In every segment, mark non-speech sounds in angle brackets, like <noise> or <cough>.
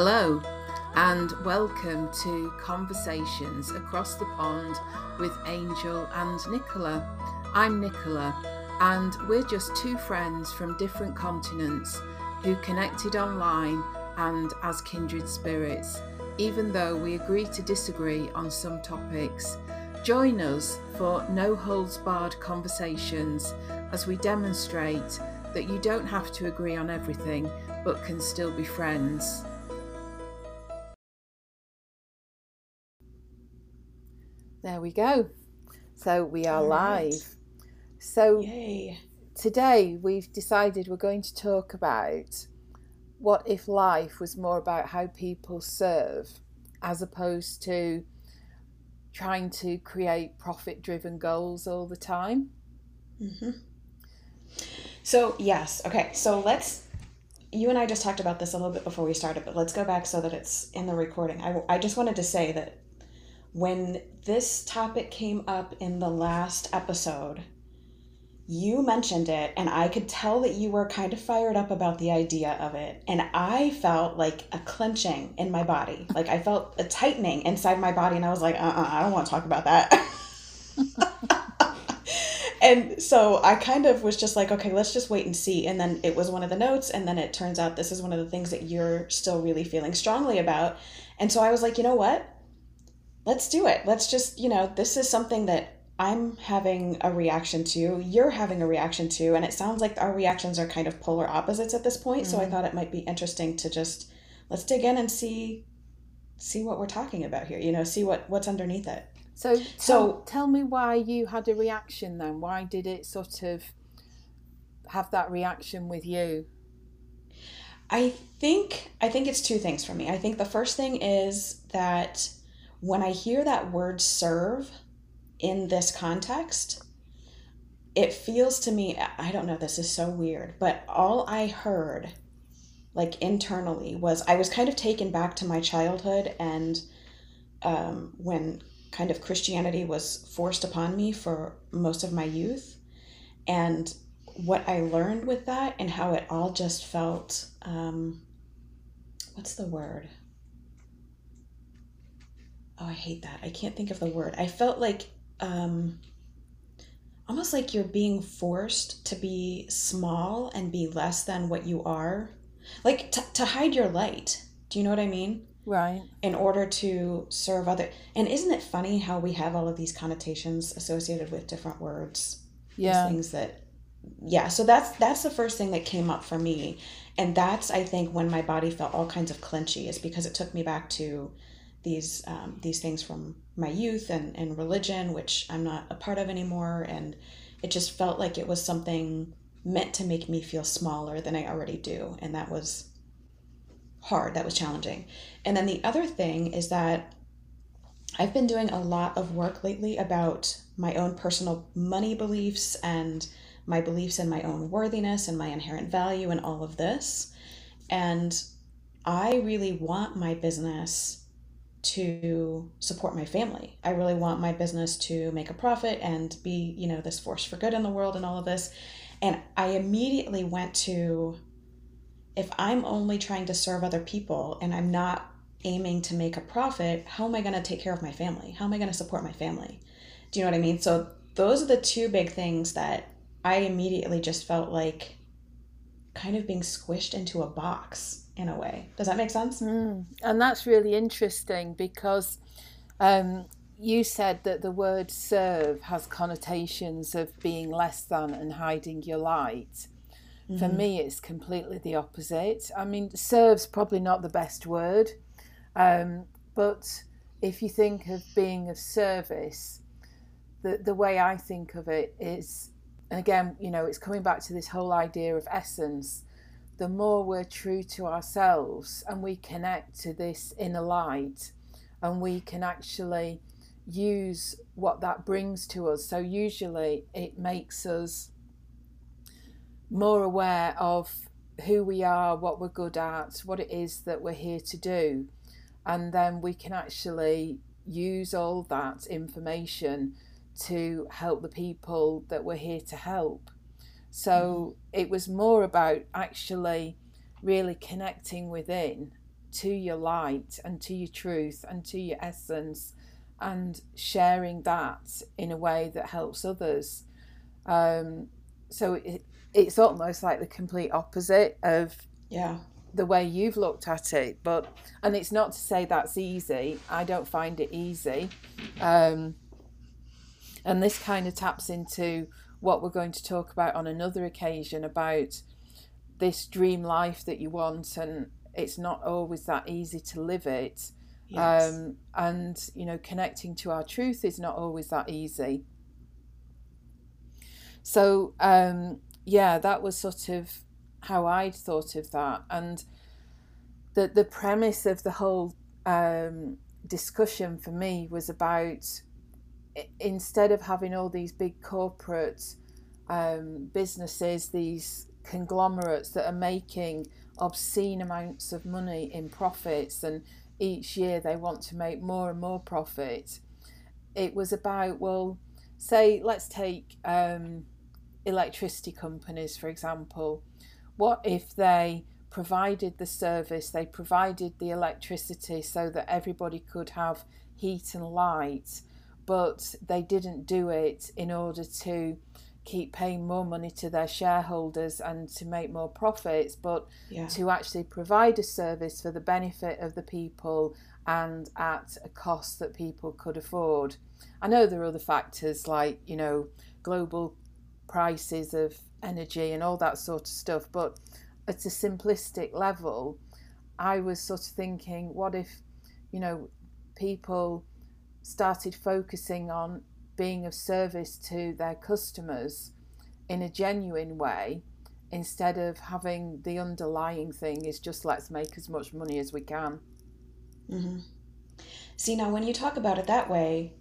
Hello, and welcome to Conversations Across the Pond with Angel and Nicola. I'm Nicola, and we're just two friends from different continents who connected online and as kindred spirits, even though we agree to disagree on some topics. Join us for no holds barred conversations as we demonstrate that you don't have to agree on everything but can still be friends. There we go. So we are All right. live. So Yay. today we've decided we're going to talk about what if life was more about how people serve as opposed to trying to create profit driven goals all the time. hmm So, yes. Okay. So let's, you and I just talked about this a little bit before we started, but let's go back so that it's in the recording. I, I just wanted to say that when this topic came up in the last episode, you mentioned it, and I could tell that you were kind of fired up about the idea of it. And I felt like a clenching in my body. Like I felt a tightening inside my body, and I was like, uh uh I don't want to talk about that. <laughs> and so I kind of was just like, okay, let's just wait and see. And then it was one of the notes, and then it turns out this is one of the things that you're still really feeling strongly about. And so I was like, you know what? Let's do it. Let's just, you know, this is something that I'm having a reaction to, you're having a reaction to, and it sounds like our reactions are kind of polar opposites at this point. So I Mhm. thought it might be interesting to just let's dig in and see see what we're talking about here, you know, see what what's underneath it. So tell, So- tell me why you had a reaction then. Why did it sort of have that reaction with you? I think I think it's two things for me. I think the first thing is that when I hear that word serve in this context, it feels to me I don't know this is so weird, but all I heard like internally was I was kind of taken back to my childhood and um, when kind of Christianity was forced upon me for most of my youth and what I learned with that and how it all just felt um, what's the word? Oh, I hate that. I can't think of the word. I felt like um, almost like you're being forced to be small and be less than what you are. Like t- to hide your light. Do you know what I mean? Right. in order to serve other and isn't it funny how we have all of these connotations associated with different words These Yeah. things that yeah so that's that's the first thing that came up for me and that's i think when my body felt all kinds of clenchy is because it took me back to these um, these things from my youth and, and religion which i'm not a part of anymore. And it just felt like it was something meant to make me feel smaller than i already do. And that was hard. That was challenging. And then the other thing is that I've been doing a lot of work lately about my own personal money beliefs and my beliefs in my own worthiness and my inherent value and all of this. And I really want my business to support my family. I really want my business to make a profit and be, you know, this force for good in the world and all of this. And I immediately went to if I'm only trying to serve other people and I'm not aiming to make a profit, how am I going to take care of my family? How am I going to support my family? Do you know what I mean? So those are the two big things that I immediately just felt like kind of being squished into a box in a way. Does that make sense? Mm. And that's really interesting because um, you said that the word serve has connotations of being less than and hiding your light. For Mhm. me, it's completely the opposite. I mean, serve's probably not the best word, um, but if you think of being of service, the, the way I think of it is, and again, you know, it's coming back to this whole idea of essence. The more we're true to ourselves and we connect to this inner light, and we can actually use what that brings to us. So, usually, it makes us more aware of who we are, what we're good at, what it is that we're here to do. And then we can actually use all that information to help the people that we're here to help. So it was more about actually really connecting within to your light and to your truth and to your essence and sharing that in a way that helps others. Um, so it, it's almost like the complete opposite of yeah. the way you've looked at it but and it's not to say that's easy. I don't find it easy. Um, and this kind of taps into what we're going to talk about on another occasion about this dream life that you want and it's not always that easy to live it. Yes. um, and you know connecting to our truth is not always that easy. So um, yeah that was sort of how I'd thought of that. And the the premise of the whole um, discussion for me was about instead of having all these big corporate um, businesses, these conglomerates that are making obscene amounts of money in profits, and each year they want to make more and more profit. It was about, well, say, let's take um, electricity companies, for example. What if they provided the service, they provided the electricity so that everybody could have heat and light, but they didn't do it in order to keep paying more money to their shareholders and to make more profits, but yeah. to actually provide a service for the benefit of the people and at a cost that people could afford. I know there are other factors like, you know, global prices of energy and all that sort of stuff, but at a simplistic level, I was sort of thinking, what if, you know, people started focusing on being of service to their customers in a genuine way instead of having the underlying thing is just let's make as much money as we can. Mm-hmm. See, now when you talk about it that way,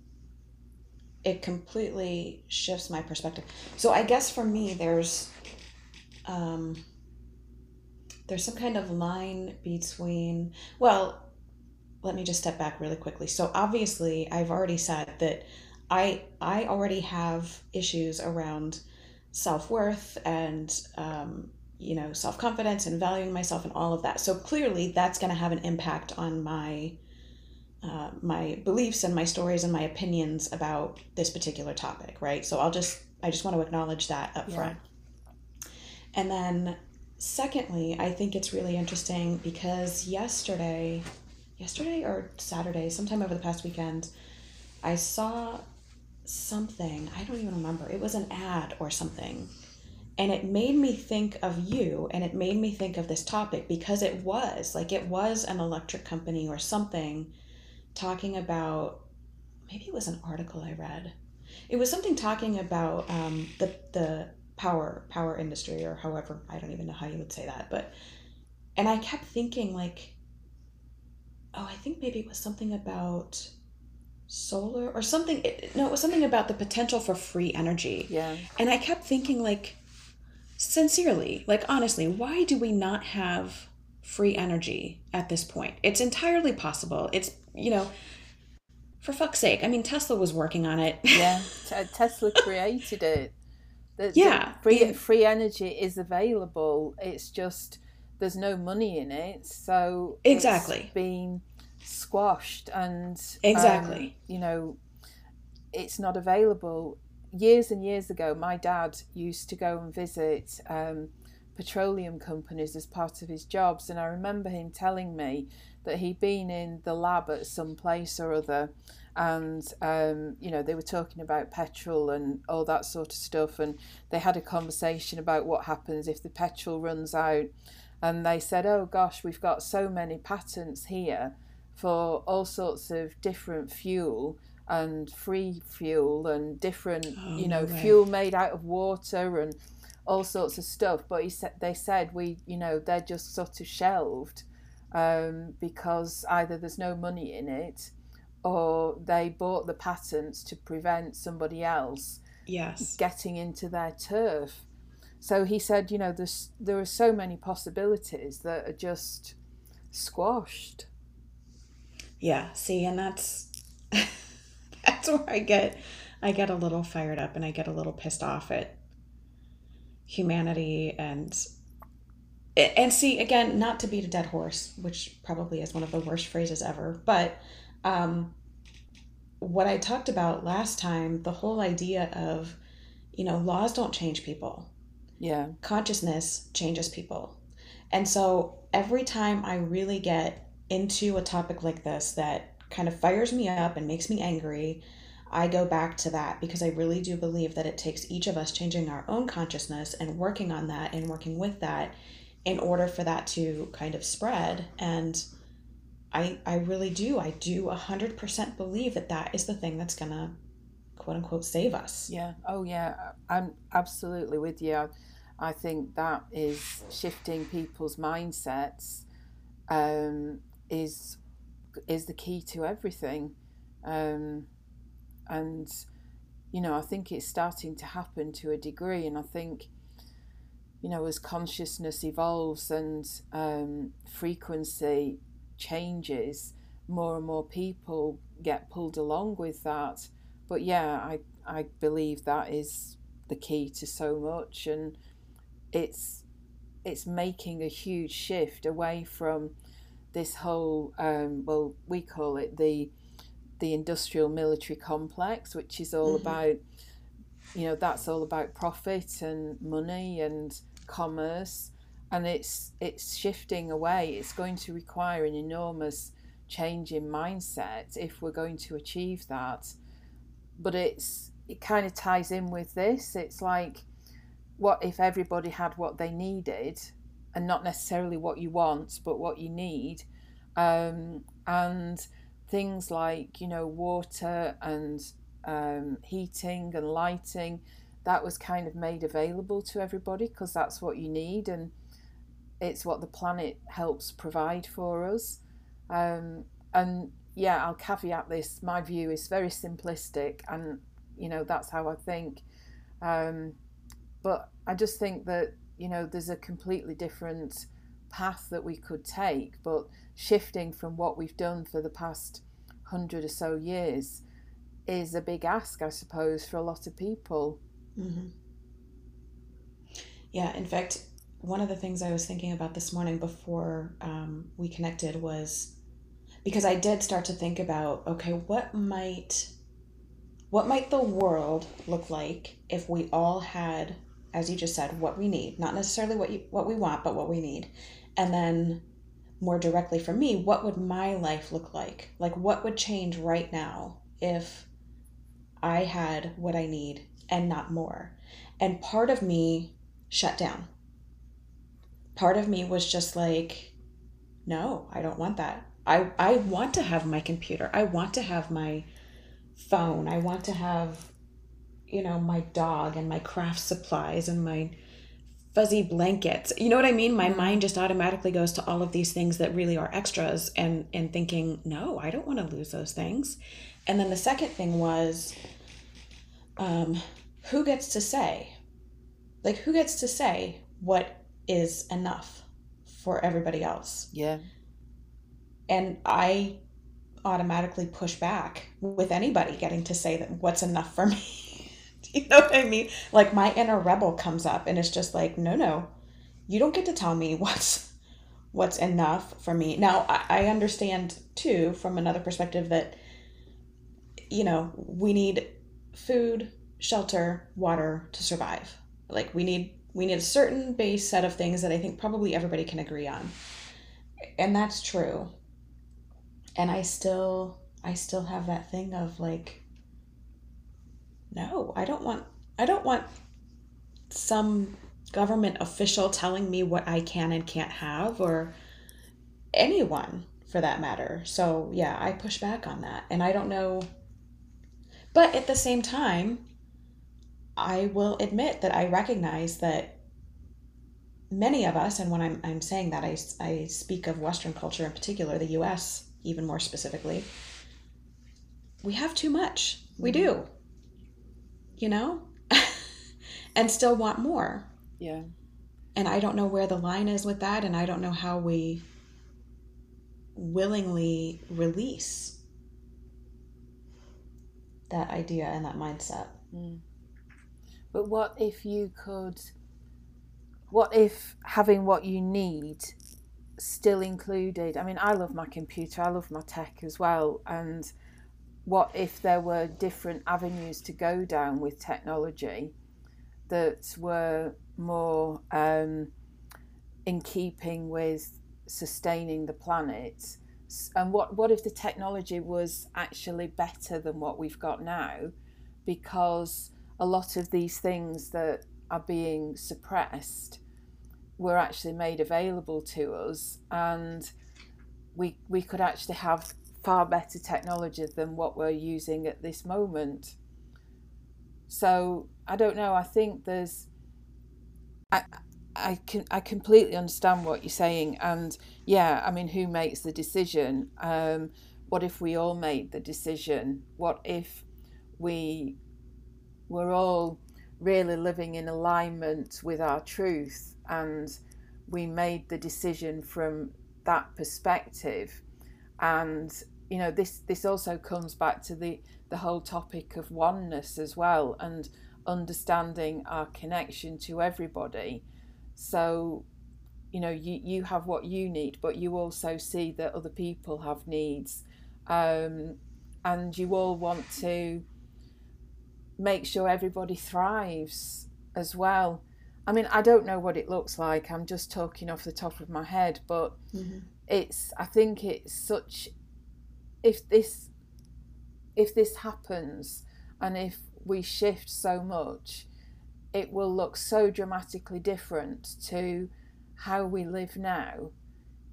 it completely shifts my perspective. So I guess for me, there's um, there's some kind of line between well let me just step back really quickly. So obviously i've already said that i i already have issues around self-worth and um, you know self-confidence and valuing myself and all of that. So clearly that's going to have an impact on my uh, my beliefs and my stories and my opinions about this particular topic right? So i'll just i just want to acknowledge that up yeah. front. And then secondly, I think it's really interesting because yesterday, yesterday or Saturday, sometime over the past weekend, I saw something. I don't even remember. It was an ad or something. And it made me think of you and it made me think of this topic because it was like it was an electric company or something talking about maybe it was an article I read. It was something talking about um, the the power power industry or however I don't even know how you would say that but and I kept thinking like oh I think maybe it was something about solar or something it, no it was something about the potential for free energy. Yeah. And I kept thinking like sincerely like honestly why do we not have free energy at this point? It's entirely possible. It's you know for fuck's sake. I mean tesla was working on it. Yeah. <laughs> Tesla created it. The, yeah, the free free energy is available. It's just there's no money in it, so exactly. being squashed and exactly. um, you know it's not available. Years and years ago, my dad used to go and visit um, petroleum companies as part of his jobs, and I remember him telling me that he'd been in the lab at some place or other and um, you know they were talking about petrol and all that sort of stuff and they had a conversation about what happens if the petrol runs out and they said oh gosh we've got so many patents here for all sorts of different fuel and free fuel and different oh, you know no fuel made out of water and all sorts of stuff. But he said they said we you know they're just sort of shelved um, because either there's no money in it or they bought the patents to prevent somebody else yes. getting into their turf so he said you know there's there are so many possibilities that are just squashed. Yeah see and that's <laughs> that's where i get i get a little fired up and i get a little pissed off at humanity and and see again not to beat a dead horse which probably is one of the worst phrases ever but um, what i talked about last time the whole idea of you know laws don't change people yeah. consciousness changes people. And so every time i really get into a topic like this that kind of fires me up and makes me angry I go back to that because I really do believe that it takes each of us changing our own consciousness and working on that and working with that in order for that to kind of spread. And I I really do. I do 100% believe that that is the thing that's going to quote unquote save us. Yeah. Oh yeah, I'm absolutely with you. I, think that is shifting people's mindsets um, is is the key to everything. Um, and you know, I think it's starting to happen to a degree and I think you know, as consciousness evolves and um, frequency changes, more and more people get pulled along with that. But yeah, I, I believe that is the key to so much, and it's it's making a huge shift away from this whole um, well we call it the the industrial military complex, which is all mm-hmm. about you know that's all about profit and money and commerce and it's it's shifting away it's going to require an enormous change in mindset if we're going to achieve that but it's it kind of ties in with this it's like what if everybody had what they needed and not necessarily what you want but what you need um, and things like you know water and um, heating and lighting that was kind of made available to everybody because that's what you need and it's what the planet helps provide for us. Um, and yeah, I'll caveat this. My view is very simplistic, and you know that's how I think. Um, but I just think that you know there's a completely different path that we could take, but shifting from what we've done for the past hundred or so years is a big ask, I suppose, for a lot of people. Mm-hmm. Yeah, in fact, one of the things I was thinking about this morning before um, we connected was because I did start to think about okay, what might what might the world look like if we all had, as you just said, what we need, not necessarily what you what we want, but what we need, and then more directly for me, what would my life look like? Like, what would change right now if I had what I need and not more. And part of me shut down. Part of me was just like, no, I don't want that. I, I want to have my computer. I want to have my phone. I want to have, you know, my dog and my craft supplies and my fuzzy blankets. You know what I mean? My mind just automatically goes to all of these things that really are extras and and thinking, no, I don't want to lose those things. And then the second thing was um, who gets to say? Like, who gets to say what is enough for everybody else? Yeah. And I automatically push back with anybody getting to say that what's enough for <laughs> me. you know what I mean? Like my inner rebel comes up and it's just like, no, no, you don't get to tell me <laughs> what's what's enough for me. Now I, I understand too from another perspective that you know, we need food, shelter, water to survive. Like we need we need a certain base set of things that I think probably everybody can agree on. And that's true. And I still I still have that thing of like no, I don't want I don't want some government official telling me what I can and can't have or anyone for that matter. So, yeah, I push back on that. And I don't know but at the same time, I will admit that I recognize that many of us, and when I'm, I'm saying that, I, I speak of Western culture in particular, the US even more specifically, we have too much. We do. Mm-hmm. You know? <laughs> and still want more. Yeah. And I don't know where the line is with that, and I don't know how we willingly release that idea and that mindset. Mm. But what if you could what if having what you need still included? I mean, I love my computer, I love my tech as well, and what if there were different avenues to go down with technology that were more um, in keeping with sustaining the planet? And what, what if the technology was actually better than what we've got now? Because a lot of these things that are being suppressed were actually made available to us, and we, we could actually have far better technology than what we're using at this moment. So I don't know. I think there's. I, I can I completely understand what you're saying, and yeah, I mean, who makes the decision? Um, what if we all made the decision? What if we were all really living in alignment with our truth and we made the decision from that perspective? And you know, this this also comes back to the the whole topic of oneness as well, and understanding our connection to everybody so, you know, you, you have what you need, but you also see that other people have needs. Um, and you all want to make sure everybody thrives as well. I mean, I don't know what it looks like. I'm just talking off the top of my head, but mm-hmm. it's. I think it's such. If this, if this happens, and if we shift so much, it will look so dramatically different to how we live now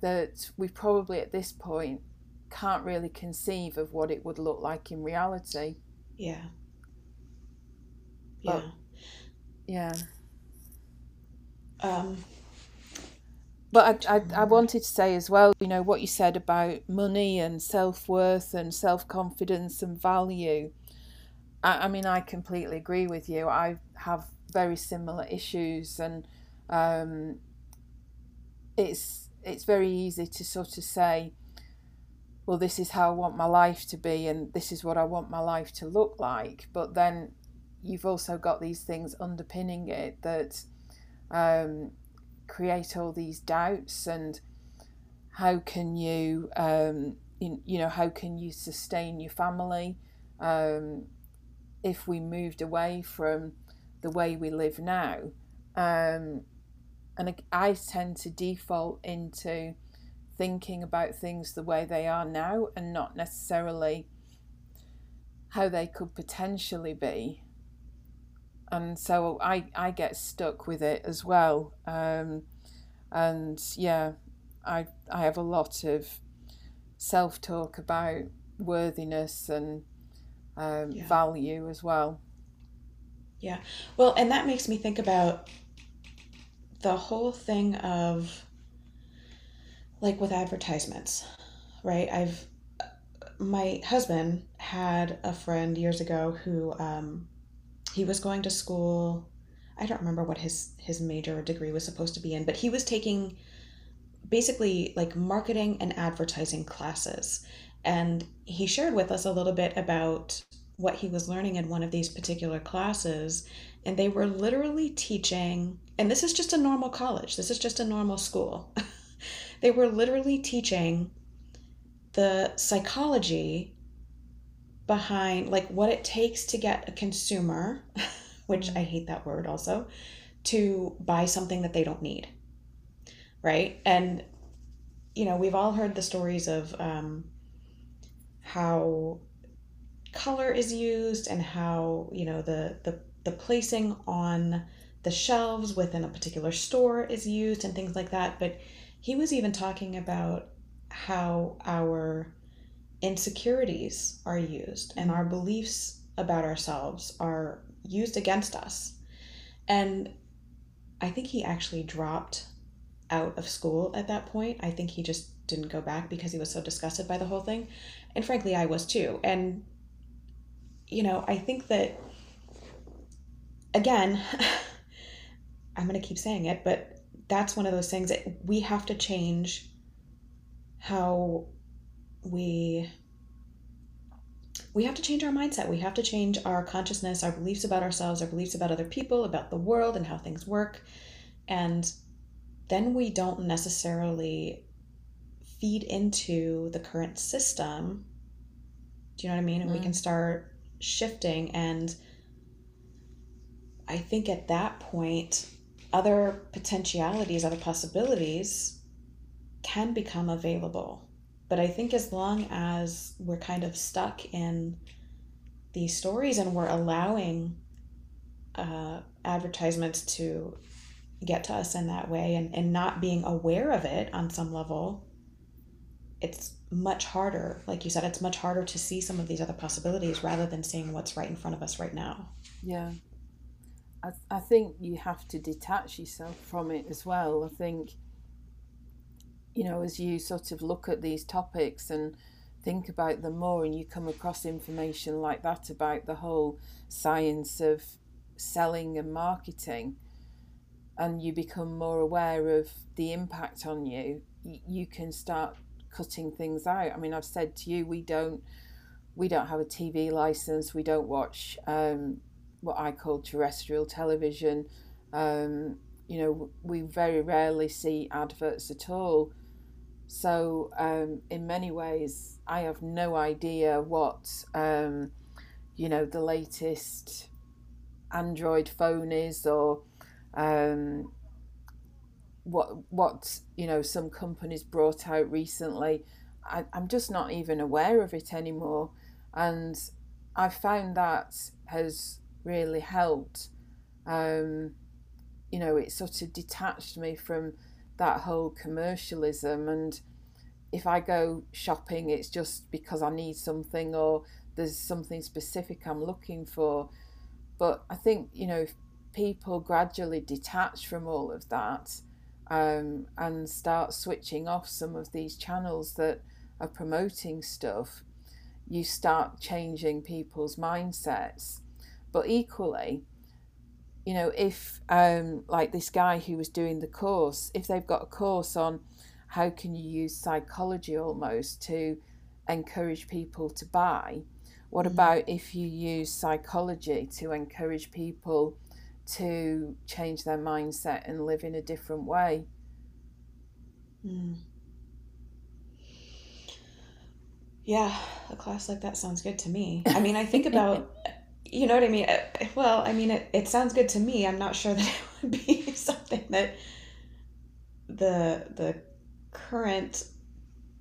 that we probably at this point can't really conceive of what it would look like in reality. Yeah. Yeah. But, yeah. Um, but I, I, I, wanted to say as well, you know, what you said about money and self worth and self confidence and value. I, I mean, I completely agree with you. I have very similar issues, and um, it's it's very easy to sort of say, well, this is how I want my life to be, and this is what I want my life to look like. But then you've also got these things underpinning it that um, create all these doubts and how can you, um, you, you know, how can you sustain your family um, if we moved away from the way we live now. Um, and I tend to default into thinking about things the way they are now and not necessarily how they could potentially be. And so I, I get stuck with it as well. Um, and yeah, I, I have a lot of self talk about worthiness and um, yeah. value as well. Yeah. Well, and that makes me think about the whole thing of like with advertisements, right? I've my husband had a friend years ago who um, he was going to school. I don't remember what his his major or degree was supposed to be in, but he was taking basically like marketing and advertising classes. And he shared with us a little bit about what he was learning in one of these particular classes and they were literally teaching and this is just a normal college this is just a normal school <laughs> they were literally teaching the psychology behind like what it takes to get a consumer <laughs> which i hate that word also to buy something that they don't need right? And you know we've all heard the stories of um, how color is used and how you know the the, the placing on the shelves within a particular store is used and things like that. But he was even talking about how our insecurities are used and our beliefs about ourselves are used against us. And i think he actually dropped out of school at that point. I think he just didn't go back because he was so disgusted by the whole thing. And frankly i was too. And you know, I think that, again, <laughs> I'm going to keep saying it, but that's one of those things that we have to change how we we have to change our mindset we have to change our consciousness our beliefs about ourselves our beliefs about other people about the world and how things work And then we don't necessarily feed into the current system. Do you know what I mean? And mm. we can mm. start shifting. And I think at that point, other potentialities, other possibilities can become available. But I think as long as we're kind of stuck in these stories and we're allowing uh, advertisements to get to us in that way and, and not being aware of it on some level, it's much harder. Like you said, it's much harder to see some of these other possibilities rather than seeing what's right in front of us right now. Yeah. I, I think you have to detach yourself from it as well. I think, you know, as you sort of look at these topics and think about them more and you come across information like that about the whole science of selling and marketing and you become more aware of the impact on you you can start cutting things out. I mean i've said to you we don't we don't have a tv license we don't watch um, what i call terrestrial television. Um, you know we very rarely see adverts at all so, um, in many ways, I have no idea what, um, you know, the latest Android phone is or um, what, what, you know, some companies brought out recently. I, I'm just not even aware of it anymore. And I found that has really helped. Um, you know, it sort of detached me from that whole commercialism and if I go shopping it's just because I need something or there's something specific I'm looking for. But I think you know if people gradually detach from all of that um, and start switching off some of these channels that are promoting stuff you start changing people's mindsets. But equally you know, if um, like this guy who was doing the course, if they've got a course on how can you use psychology almost to encourage people to buy, what mm-hmm. about if you use psychology to encourage people to change their mindset and live in a different way? Mm. Yeah, a class like that sounds good to me. I mean, I think <laughs> about you know what I mean? Uh, well, I mean, it, it sounds good to me. I'm not sure <laughs> that it would be something that the the current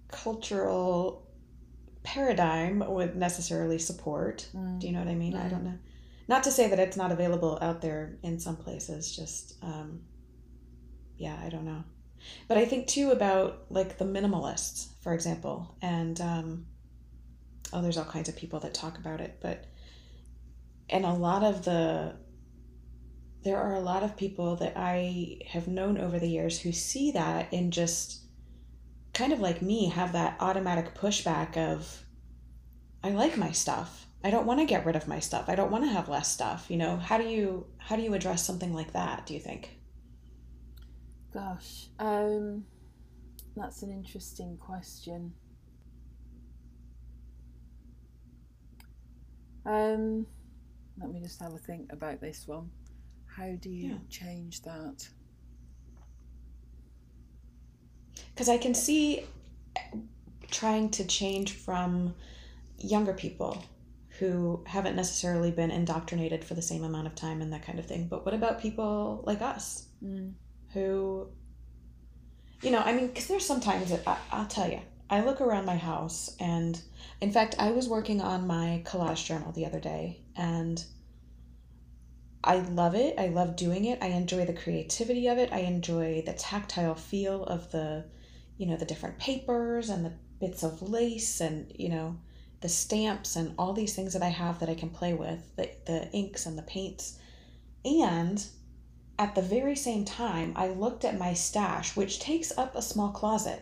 cultural paradigm would necessarily support. Mm. Do you know what I mean? Mm. I don't know. Not to say that it's not available out there in some places, just um, yeah, I don't know. But I think too about like the minimalists, for example, and um, oh, there's all kinds of people that talk about it, but and a lot of the there are a lot of people that I have known over the years who see that and just kind of like me have that automatic pushback of I like my stuff. I don't want to get rid of my stuff. I don't want to have less stuff, you know. How do you how do you address something like that, do you think? Gosh, um that's an interesting question. Um let me just have a think about this one. How do you yeah. change that? Because I can see trying to change from younger people who haven't necessarily been indoctrinated for the same amount of time and that kind of thing. But what about people like us mm. who, you know, I mean, because there's sometimes that I, I'll tell you, I look around my house and in fact, I was working on my collage journal the other day and I love it. I love doing it. I enjoy the creativity of it. I enjoy the tactile feel of the, you know, the different papers and the bits of lace and, you know, the stamps and all these things that I have that I can play with, the, the inks and the paints. And at the very same time, I looked at my stash, which takes up a small closet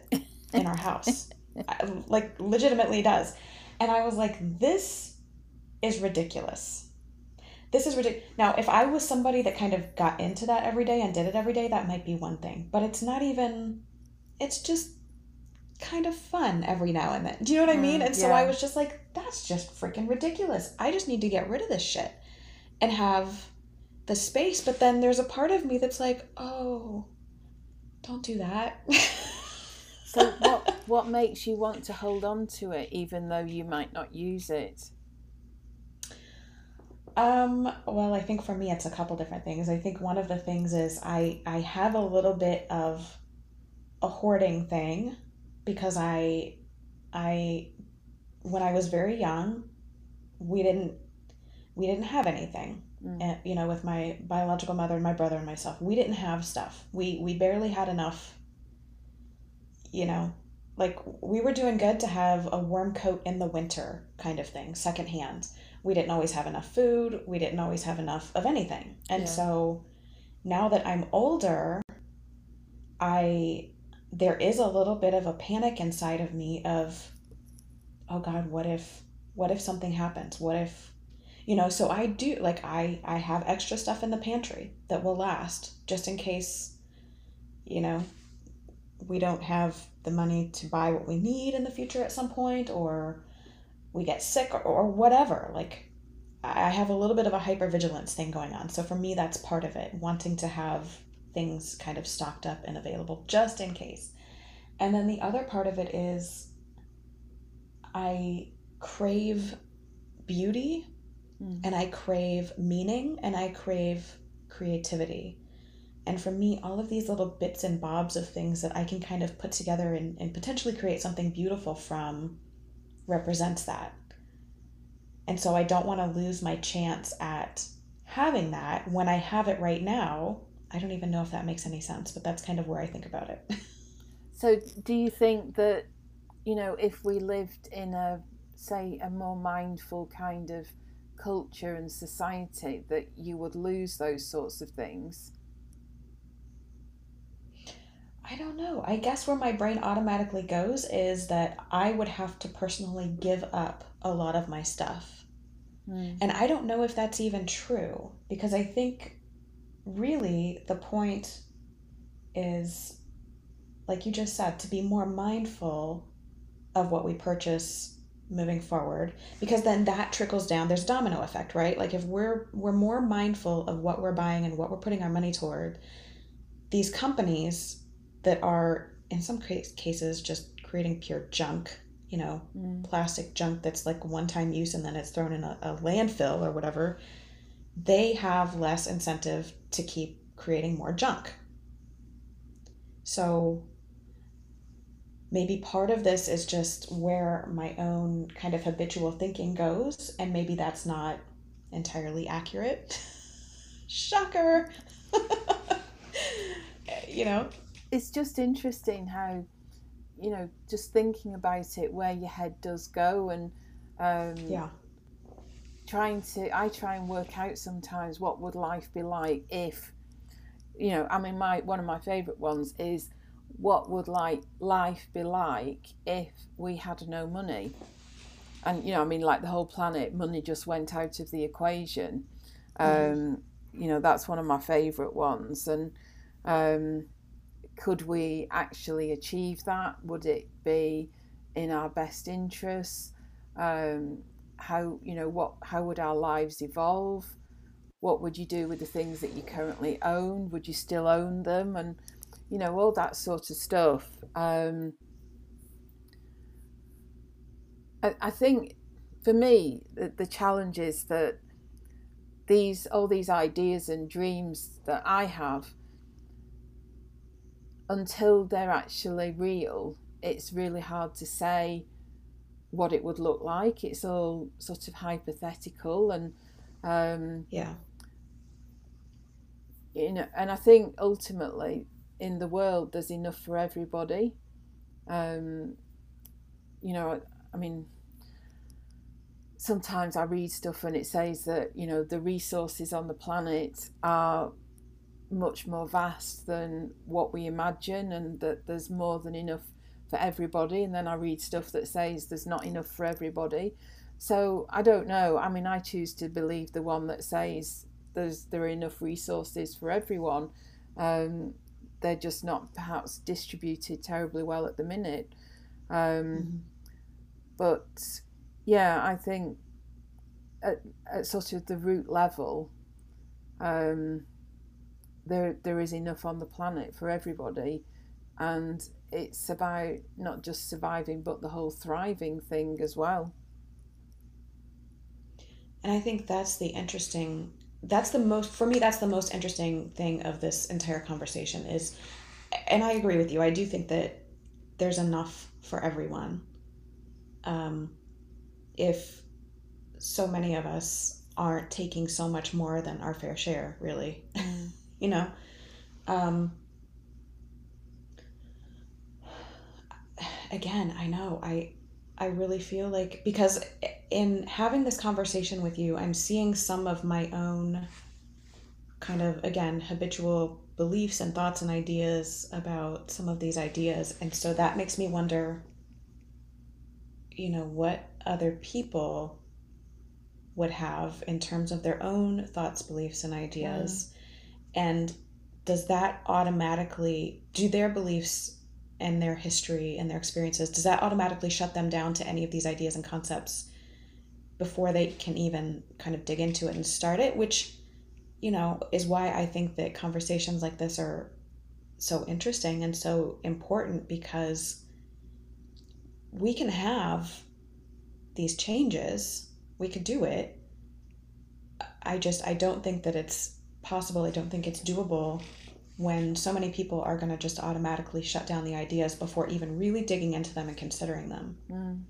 in our house. <laughs> <laughs> like legitimately does. And I was like, this is ridiculous. This is ridiculous. Now, if I was somebody that kind of got into that every day and did it every day, that might be one thing. But it's not even, it's just kind of fun every now and then. Do you know what I mean? Mm, and so yeah. I was just like, that's just freaking ridiculous. I just need to get rid of this shit and have the space, but then there's a part of me that's like, oh, don't do that. <laughs> so what what makes you want to hold on to it even though you might not use it? Um, well, I think for me it's a couple different things. I think one of the things is I I have a little bit of a hoarding thing because I I when I was very young, we didn't we didn't have anything. Mm. And, you know, with my biological mother and my brother and myself, we didn't have stuff. We we barely had enough. You know, like we were doing good to have a warm coat in the winter kind of thing, secondhand. We didn't always have enough food. We didn't always have enough of anything. And yeah. so now that I'm older, I there is a little bit of a panic inside of me of oh god, what if what if something happens? What if you know so i do like i i have extra stuff in the pantry that will last just in case you know we don't have the money to buy what we need in the future at some point or we get sick or, or whatever like i have a little bit of a hypervigilance thing going on so for me that's part of it wanting to have things kind of stocked up and available just in case and then the other part of it is i crave beauty Mm. And I crave meaning and I crave creativity. And for me, all of these little bits and bobs of things that I can kind of put together and, and potentially create something beautiful from represents that. And so I don't want to lose my chance at having that when I have it right now. I don't even know if that makes any sense, but that's kind of where I think about it. <laughs> so, do you think that, you know, if we lived in a, say, a more mindful kind of culture and society that you would lose those sorts of things? I don't know. I guess where my brain automatically goes is that I would have to personally give up a lot of my stuff. Mm. And I don't know if that's even true because I think really the point is, like you just said, to be more mindful of what we purchase moving forward because then that trickles down there's domino effect right like if we're we're more mindful of what we're buying and what we're putting our money toward these companies that are in some cases just creating pure junk you know mm. plastic junk that's like one time use and then it's thrown in a, a landfill or whatever they have less incentive to keep creating more junk so maybe part of this is just where my own kind of habitual thinking goes, and maybe that's not entirely accurate. <laughs> Shocker! <laughs> you know? It's just interesting how, you know, just thinking about it, where your head does go, and um, yeah. Trying to, I try and work out sometimes what would life be like if, you know, I mean, my one of my favorite ones is what would like life be like if we had no money and you know i mean like the whole planet money just went out of the equation mm-hmm. um, you know that's one of my favorite ones and um, could we actually achieve that? Would it be in our best interests? Um, how you know what how would our lives evolve? What would you do with the things that you currently own? Would you still own them? And you know, all that sort of stuff. Um, I, I think for me, the, the challenge is that these all these ideas and dreams that I have, until they're actually real, it's really hard to say what it would look like. It's all sort of hypothetical and um, yeah, you know, and I think ultimately in the world there's enough for everybody. Um, you know, I mean, sometimes I read stuff and it says that, you know, the resources on the planet are much more vast than what we imagine and that there's more than enough for everybody. And then I read stuff that says there's not enough for everybody. So I don't know. I mean, I choose to believe the one that says there's there are enough resources for everyone. Um, they're just not perhaps distributed terribly well at the minute. Um, mm-hmm. But yeah, I think at, at sort of the root level, um, there there is enough on the planet for everybody, and it's about not just surviving but the whole thriving thing as well. And I think that's the interesting that's the most for me that's the most interesting thing of this entire conversation is and I agree with you. I do think that there's enough for everyone. Um if so many of us aren't taking so much more than our fair share, really. <laughs> You know. Um again, I know I I really feel like because in having this conversation with you, I'm seeing some of my own kind of again habitual beliefs and thoughts and ideas about some of these ideas and so that makes me wonder you know what other people would have in terms of their own thoughts beliefs and ideas mm. And does that automatically do their beliefs and their history and their experiences, does that automatically shut them down to any of these ideas and concepts before they can even kind of dig into it and start it? Which, you know, is why I think that conversations like this are so interesting and so important because we can have these changes, we could do it. I just, I don't think that it's possible. I don't think it's doable when so many people are going to just automatically shut down the ideas before even really digging into them and considering them. Mm.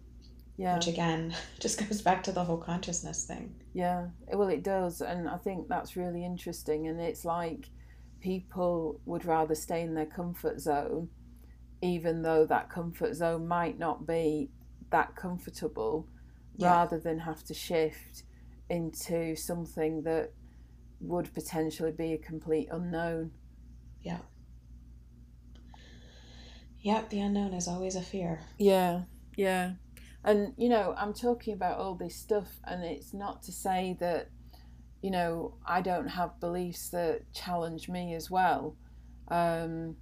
Yeah. Which again <laughs> just goes back to the whole consciousness thing. Yeah. Well, it does. And I think that's really interesting. And it's like people would rather stay in their comfort zone, even though that comfort zone might not be that comfortable, yeah. rather than have to shift into something that would potentially be a complete unknown. Yeah. Yep, the unknown is always a fear. Yeah, yeah. And, you know, I'm talking about all this stuff, and it's not to say that, you know, I don't have beliefs that challenge me as well. Um,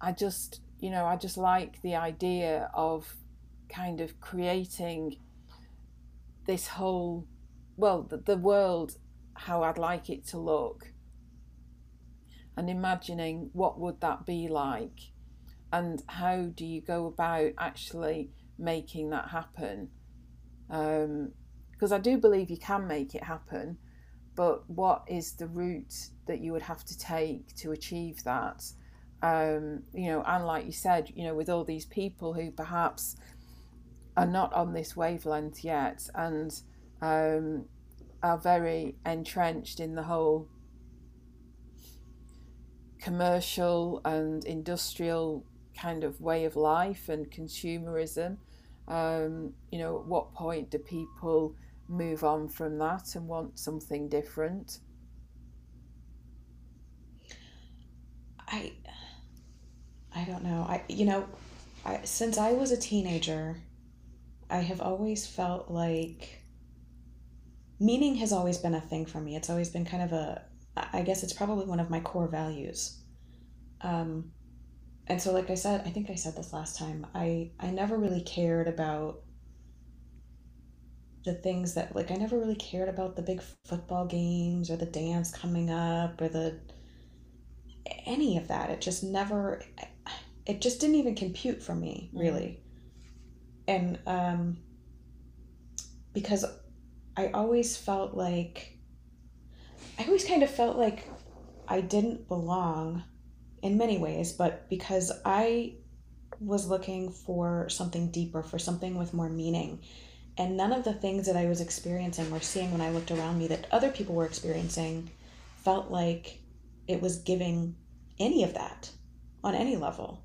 I just, you know, I just like the idea of kind of creating this whole, well, the, the world how I'd like it to look and imagining what would that be like and how do you go about actually making that happen. Because um, I do believe you can make it happen but what is the route that you would have to take to achieve that? Um, you know and like you said you know with all these people who perhaps are not on this wavelength yet and um, are very entrenched in the whole commercial and industrial kind of way of life and consumerism. Um, you know, at what point do people move on from that and want something different? I I don't know. I you know, I, since I was a teenager, I have always felt like meaning has always been a thing for me. It's always been kind of a I guess it's probably one of my core values. Um, and so, like I said, I think I said this last time. I I never really cared about the things that like I never really cared about the big football games or the dance coming up or the any of that. It just never. It just didn't even compute for me mm. really, and um, because I always felt like I always kind of felt like I didn't belong in many ways, but because I was looking for something deeper, for something with more meaning. And none of the things that I was experiencing or seeing when I looked around me that other people were experiencing felt like it was giving any of that on any level.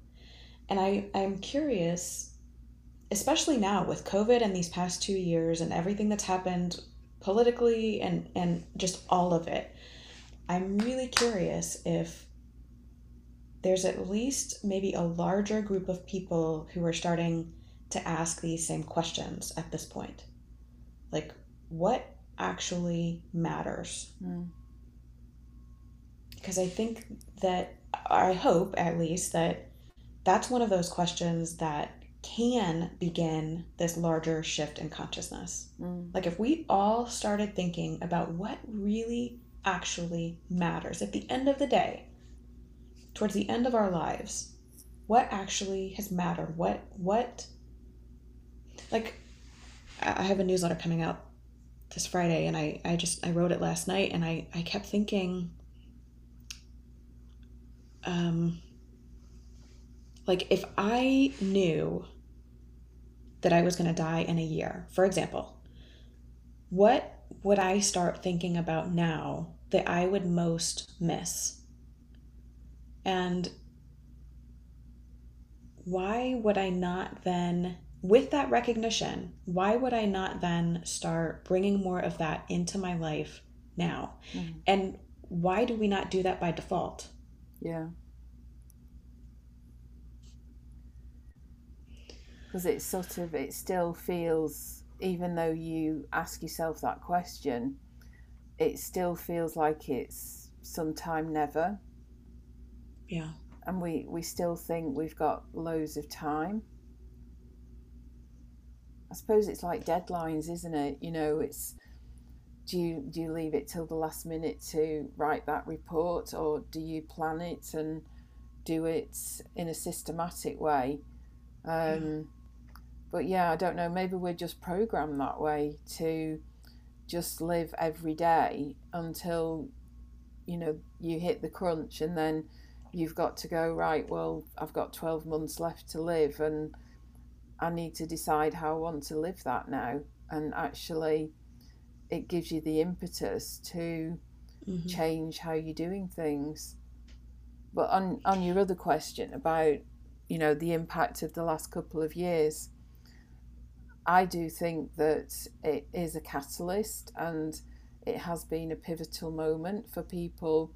And I, I'm curious, especially now with COVID and these past two years and everything that's happened politically and and just all of it i'm really curious if there's at least maybe a larger group of people who are starting to ask these same questions at this point like what actually matters mm. because i think that i hope at least that that's one of those questions that can begin this larger shift in consciousness. Mm. Like if we all started thinking about what really actually matters. At the end of the day, towards the end of our lives, what actually has mattered? What, what, like, I have a newsletter coming out this Friday and I, I just, I wrote it last night and I, I kept thinking, um, like if I knew that I was going to die in a year, for example, what would I start thinking about now that I would most miss? And why would I not then, with that recognition, why would I not then start bringing more of that into my life now? Mm-hmm. And why do we not do that by default? Yeah. Because it's sort of, it still feels, even though you ask yourself that question, it still feels like it's sometime never. Yeah. And we, we still think we've got loads of time. I suppose it's like deadlines, isn't it? You know, it's do you do you leave it till the last minute to write that report or do you plan it and do it in a systematic way um, but yeah i don't know maybe we're just programmed that way to just live every day until you know you hit the crunch and then you've got to go right well i've got 12 months left to live and i need to decide how i want to live that now and actually it gives you the impetus to mm-hmm. change how you're doing things. But on on your other question about you know the impact of the last couple of years, I do think that it is a catalyst and it has been a pivotal moment for people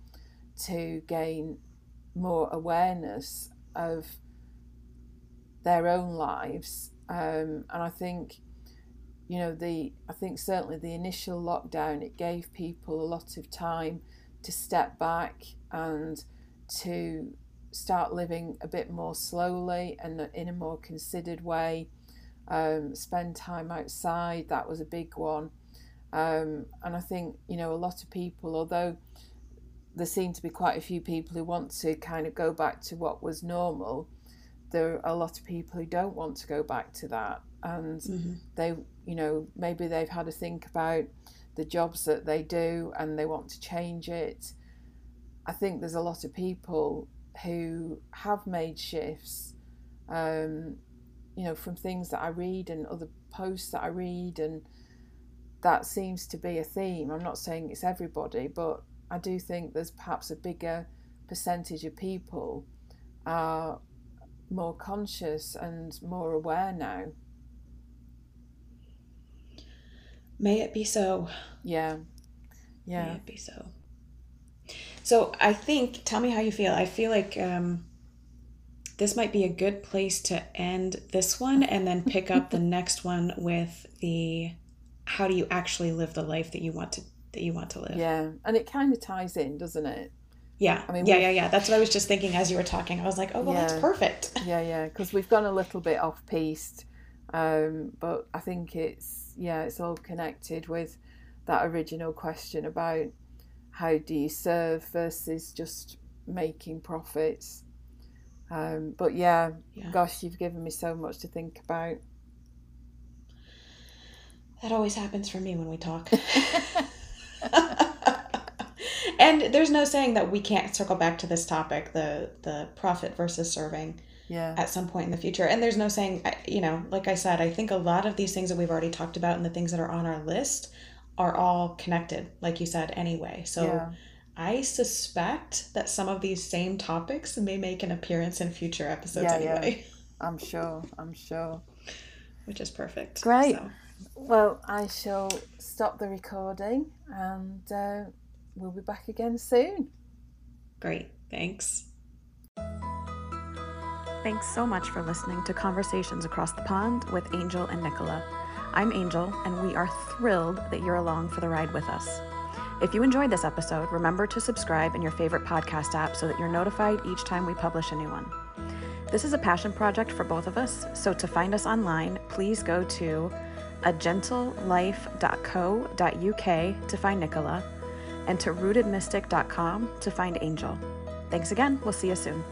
to gain more awareness of their own lives. Um, and I think you know the i think certainly the initial lockdown it gave people a lot of time to step back and to start living a bit more slowly and in a more considered way um, spend time outside that was a big one. Um, and i think you know a lot of people although there seem to be quite a few people who want to kind of go back to what was normal there are a lot of people who don't want to go back to that. And mm-hmm. they you know maybe they've had to think about the jobs that they do and they want to change it. I think there's a lot of people who have made shifts um, you know from things that i read and other posts that i read and that seems to be a theme i'm not saying it's everybody but i do think there's perhaps a bigger percentage of people are more conscious and more aware now May it be so. Yeah. Yeah. May it be so. So I think, tell me how you feel. I feel like um, this might be a good place to end this one and then pick up the next one with the how do you actually live the life that you want to that you want to live. Yeah. And it kind of ties in, doesn't it? Yeah. I mean, yeah, yeah, yeah. That's what I was just thinking as you were talking. I was like, oh, well, yeah. that's perfect. <laughs> Yeah, yeah. Because we've gone a little bit off piste. Um, but I think it's yeah, it's all connected with that original question about how do you serve versus just making profits. Um, but yeah, yeah, gosh, you've given me so much to think about. That always happens for me when we talk. <laughs> and there's no saying that we can't circle back to this topic the the profit versus serving yeah. at some point in the future. And there's no saying, you know, like I said, I think a lot of these things that we've already talked about and the things that are on our list are all connected, like you said, anyway. So yeah. I suspect that some of these same topics may make an appearance in future episodes yeah, anyway. Yeah. I'm sure. I'm sure. Which is perfect. Great. So. Well, I shall stop the recording and uh, we'll be back again soon. Great. Thanks. Thanks so much for listening to Conversations Across the Pond with Angel and Nicola. I'm Angel, and we are thrilled that you're along for the ride with us. If you enjoyed this episode, remember to subscribe in your favorite podcast app so that you're notified each time we publish a new one. This is a passion project for both of us, so to find us online, please go to agentilife.co.uk to find Nicola, and to rootedmystic.com to find Angel. Thanks again. We'll see you soon.